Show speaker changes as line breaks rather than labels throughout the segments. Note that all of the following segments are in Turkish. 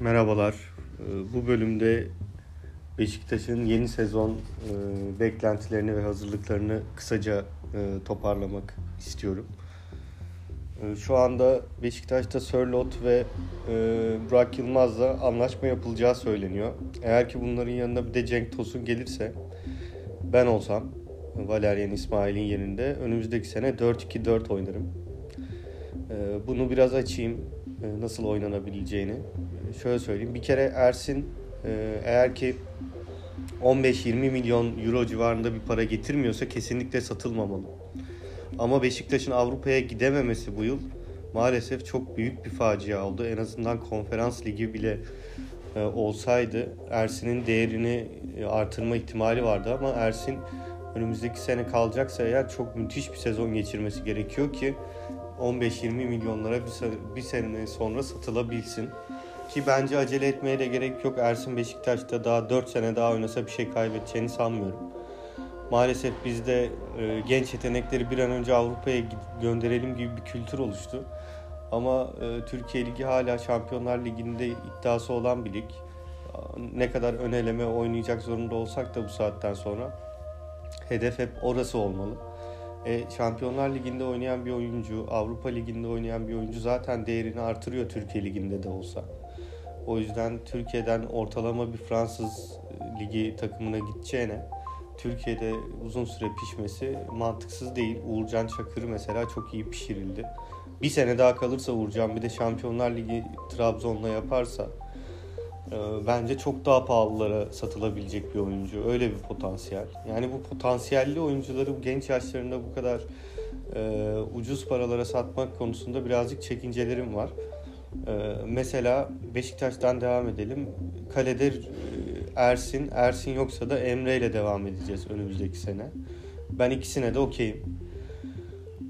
Merhabalar. Ee, Bu bölümde Beşiktaş'ın yeni sezon e, beklentilerini ve hazırlıklarını kısaca e, toparlamak istiyorum. E, Şu anda Beşiktaş'ta Sörloth ve e, Burak Yılmaz'la anlaşma yapılacağı söyleniyor. Eğer ki bunların yanına bir de Cenk Tosun gelirse ben olsam Valerian İsmail'in yerinde önümüzdeki sene 4-2-4 oynarım. E, Bunu biraz açayım nasıl oynanabileceğini. E, Şöyle söyleyeyim. Bir kere Ersin e, eğer ki 15-20 milyon euro civarında bir para getirmiyorsa kesinlikle satılmamalı. Ama Beşiktaş'ın Avrupa'ya gidememesi bu yıl maalesef çok büyük bir facia oldu. En azından konferans ligi bile e, olsaydı Ersin'in değerini e, artırma ihtimali vardı ama Ersin önümüzdeki sene kalacaksa eğer çok müthiş bir sezon geçirmesi gerekiyor ki 15-20 milyonlara bir, bir sene sonra satılabilsin. Ki bence acele etmeye de gerek yok. Ersin Beşiktaş'ta daha 4 sene daha oynasa bir şey kaybedeceğini sanmıyorum. Maalesef bizde e, genç yetenekleri bir an önce Avrupa'ya gönderelim gibi bir kültür oluştu. Ama e, Türkiye Ligi hala Şampiyonlar Ligi'nde iddiası olan bir lig. Ne kadar ön eleme oynayacak zorunda olsak da bu saatten sonra hedef hep orası olmalı. E, Şampiyonlar Ligi'nde oynayan bir oyuncu, Avrupa Ligi'nde oynayan bir oyuncu zaten değerini artırıyor Türkiye Ligi'nde de olsa. O yüzden Türkiye'den ortalama bir Fransız e, ligi takımına gideceğine Türkiye'de uzun süre pişmesi mantıksız değil. Uğurcan Çakır mesela çok iyi pişirildi. Bir sene daha kalırsa Uğurcan bir de Şampiyonlar Ligi Trabzon'la yaparsa bence çok daha pahalılara satılabilecek bir oyuncu. Öyle bir potansiyel. Yani bu potansiyelli oyuncuları genç yaşlarında bu kadar e, ucuz paralara satmak konusunda birazcık çekincelerim var. E, mesela Beşiktaş'tan devam edelim. Kalede Ersin, Ersin yoksa da Emre ile devam edeceğiz önümüzdeki sene. Ben ikisine de okeyim.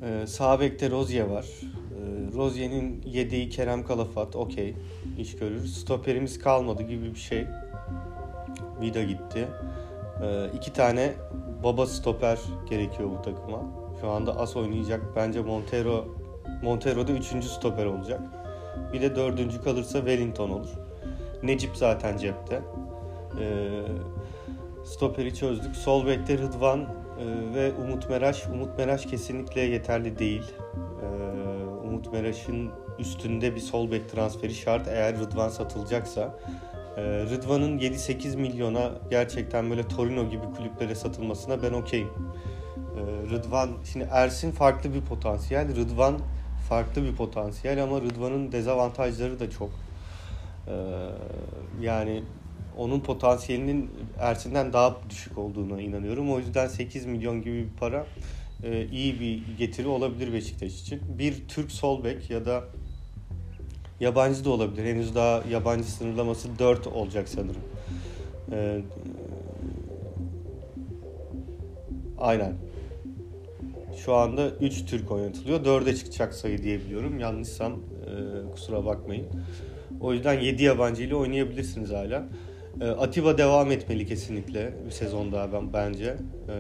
E, sağ bekte Rozier var. E, Rozier'in yedeği Kerem Kalafat okey. İş görür. Stoperimiz kalmadı gibi bir şey. Vida gitti. E, iki tane baba stoper gerekiyor bu takıma. Şu anda as oynayacak. Bence Montero Montero da üçüncü stoper olacak. Bir de dördüncü kalırsa Wellington olur. Necip zaten cepte. Ee, stoperi çözdük. Sol bekte Rıdvan e, ve Umut Meraş. Umut Meraş kesinlikle yeterli değil. Ee, Umut Meraş'ın üstünde bir sol bek transferi şart eğer Rıdvan satılacaksa. Ee, Rıdvan'ın 7-8 milyona gerçekten böyle Torino gibi kulüplere satılmasına ben okeyim. Ee, Rıdvan, şimdi Ersin farklı bir potansiyel. Rıdvan farklı bir potansiyel ama Rıdvan'ın dezavantajları da çok. Ee, yani onun potansiyelinin Ersin'den daha düşük olduğuna inanıyorum. O yüzden 8 milyon gibi bir para e, iyi bir getiri olabilir Beşiktaş için. Bir Türk sol bek ya da yabancı da olabilir. Henüz daha yabancı sınırlaması 4 olacak sanırım. Ee, aynen. Şu anda 3 Türk oynatılıyor. 4'e çıkacak sayı diyebiliyorum. Yanlışsam e, kusura bakmayın. O yüzden 7 yabancı ile oynayabilirsiniz hala. E, Atiba devam etmeli kesinlikle bir sezon daha ben bence. E,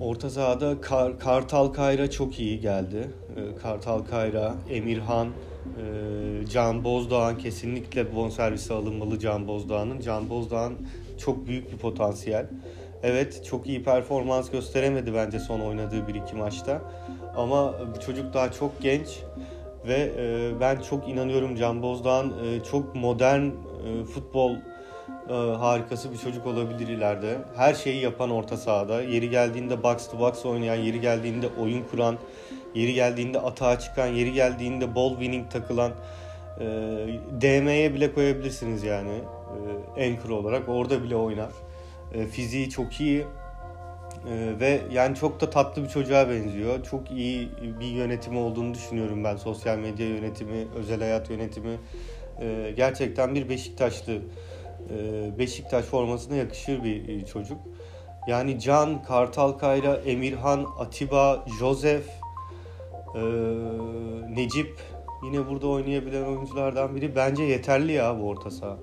orta sahada Kar- Kartal Kayra çok iyi geldi. E, Kartal Kayra, Emirhan, e, Can Bozdoğan kesinlikle bonservisi alınmalı Can Bozdoğan'ın. Can Bozdoğan çok büyük bir potansiyel. Evet çok iyi performans gösteremedi bence son oynadığı bir iki maçta. Ama bu çocuk daha çok genç ve e, ben çok inanıyorum Can Bozdoğan e, çok modern e, futbol e, harikası bir çocuk olabilir ileride. Her şeyi yapan orta sahada. Yeri geldiğinde box to box oynayan, yeri geldiğinde oyun kuran, yeri geldiğinde atağa çıkan, yeri geldiğinde ball winning takılan e, DM'ye bile koyabilirsiniz yani e, anchor olarak. Orada bile oynar. E, fiziği çok iyi. Ee, ve yani çok da tatlı bir çocuğa benziyor. Çok iyi bir yönetimi olduğunu düşünüyorum ben. Sosyal medya yönetimi, özel hayat yönetimi. Ee, gerçekten bir Beşiktaşlı. E, Beşiktaş formasına yakışır bir e, çocuk. Yani Can, Kartal Kayra, Emirhan, Atiba, Josef, e, Necip yine burada oynayabilen oyunculardan biri. Bence yeterli ya bu orta saha.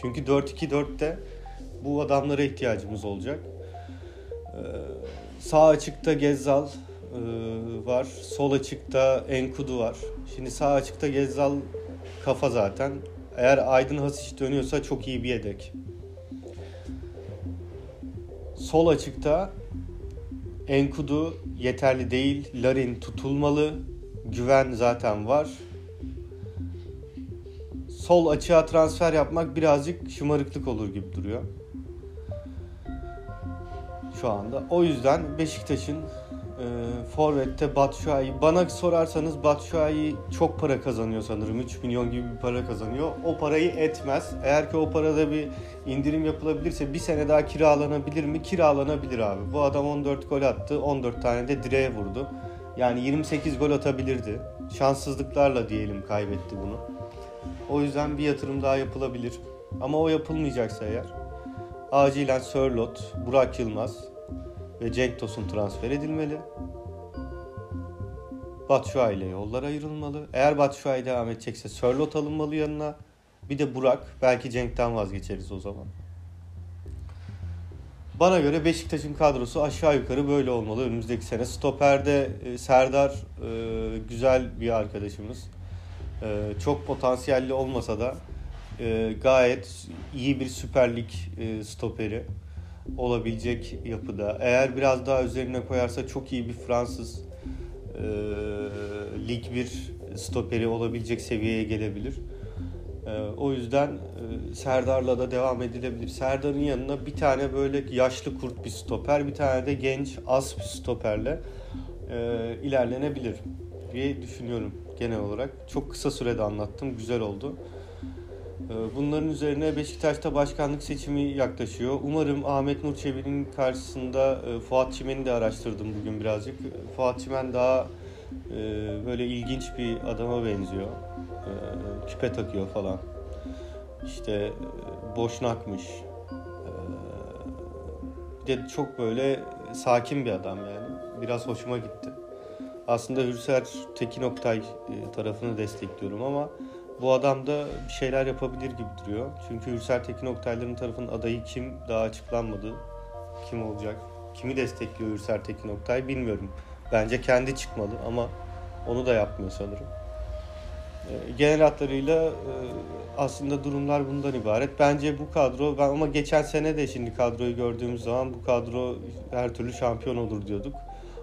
Çünkü 4-2-4'te bu adamlara ihtiyacımız olacak. Sağ açıkta Gezzal var. Sol açıkta Enkudu var. Şimdi sağ açıkta Gezzal kafa zaten. Eğer Aydın Hasic dönüyorsa çok iyi bir yedek. Sol açıkta Enkudu yeterli değil. Larin tutulmalı. Güven zaten var. Sol açığa transfer yapmak birazcık şımarıklık olur gibi duruyor. Şu anda. O yüzden Beşiktaş'ın Forvet'te Batshuayi. Bana sorarsanız Batshuayi çok para kazanıyor sanırım. 3 milyon gibi bir para kazanıyor. O parayı etmez. Eğer ki o parada bir indirim yapılabilirse bir sene daha kiralanabilir mi? Kiralanabilir abi. Bu adam 14 gol attı. 14 tane de direğe vurdu. Yani 28 gol atabilirdi. Şanssızlıklarla diyelim kaybetti bunu. O yüzden bir yatırım daha yapılabilir. Ama o yapılmayacaksa eğer acilen Sörlot, Burak Yılmaz, ve Cenk Tosun transfer edilmeli. Batshuayi ile yollar ayrılmalı. Eğer Batshuayi devam edecekse Sörlot alınmalı yanına. Bir de Burak. Belki Cenk'ten vazgeçeriz o zaman. Bana göre Beşiktaş'ın kadrosu aşağı yukarı böyle olmalı önümüzdeki sene. Stoper'de e, Serdar e, güzel bir arkadaşımız. E, çok potansiyelli olmasa da gayet iyi bir Süper Lig stoperi olabilecek yapıda. Eğer biraz daha üzerine koyarsa çok iyi bir Fransız e, Lig 1 stoperi olabilecek seviyeye gelebilir. E, o yüzden e, Serdar'la da devam edilebilir. Serdar'ın yanına bir tane böyle yaşlı kurt bir stoper, bir tane de genç az bir stoperle e, ilerlenebilir diye düşünüyorum genel olarak. Çok kısa sürede anlattım, güzel oldu. Ee, bunların üzerine Beşiktaş'ta başkanlık seçimi yaklaşıyor. Umarım Ahmet Nur Çebi'nin karşısında e, Fuat Çimen'i de araştırdım bugün birazcık. Fuat Çimen daha e, böyle ilginç bir adama benziyor. E, küpe takıyor falan. İşte boşnakmış. Bir de çok böyle sakin bir adam yani. Biraz hoşuma gitti. Aslında Hürser Tekin Oktay tarafını destekliyorum ama bu adam da bir şeyler yapabilir gibi duruyor. Çünkü Hürsel Tekin Oktayların tarafının adayı kim daha açıklanmadı. Kim olacak? Kimi destekliyor Hürsel Tekin Oktay bilmiyorum. Bence kendi çıkmalı ama onu da yapmıyor sanırım. Ee, genel hatlarıyla e, aslında durumlar bundan ibaret. Bence bu kadro ben ama geçen sene de şimdi kadroyu gördüğümüz zaman bu kadro her türlü şampiyon olur diyorduk.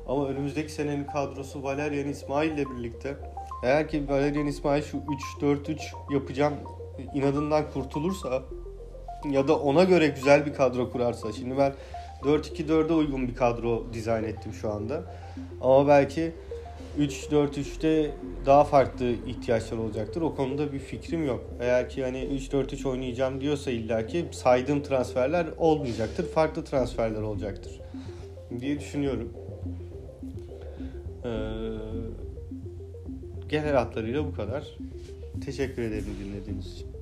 Ama önümüzdeki senenin kadrosu Valerian İsmail ile birlikte eğer ki Valerian İsmail şu 3-4-3 yapacağım inadından kurtulursa ya da ona göre güzel bir kadro kurarsa. Şimdi ben 4-2-4'e uygun bir kadro dizayn ettim şu anda. Ama belki 3-4-3'te daha farklı ihtiyaçlar olacaktır. O konuda bir fikrim yok. Eğer ki hani 3-4-3 oynayacağım diyorsa illaki saydığım transferler olmayacaktır. Farklı transferler olacaktır diye düşünüyorum. Genel hatlarıyla bu kadar. Teşekkür ederim dinlediğiniz için.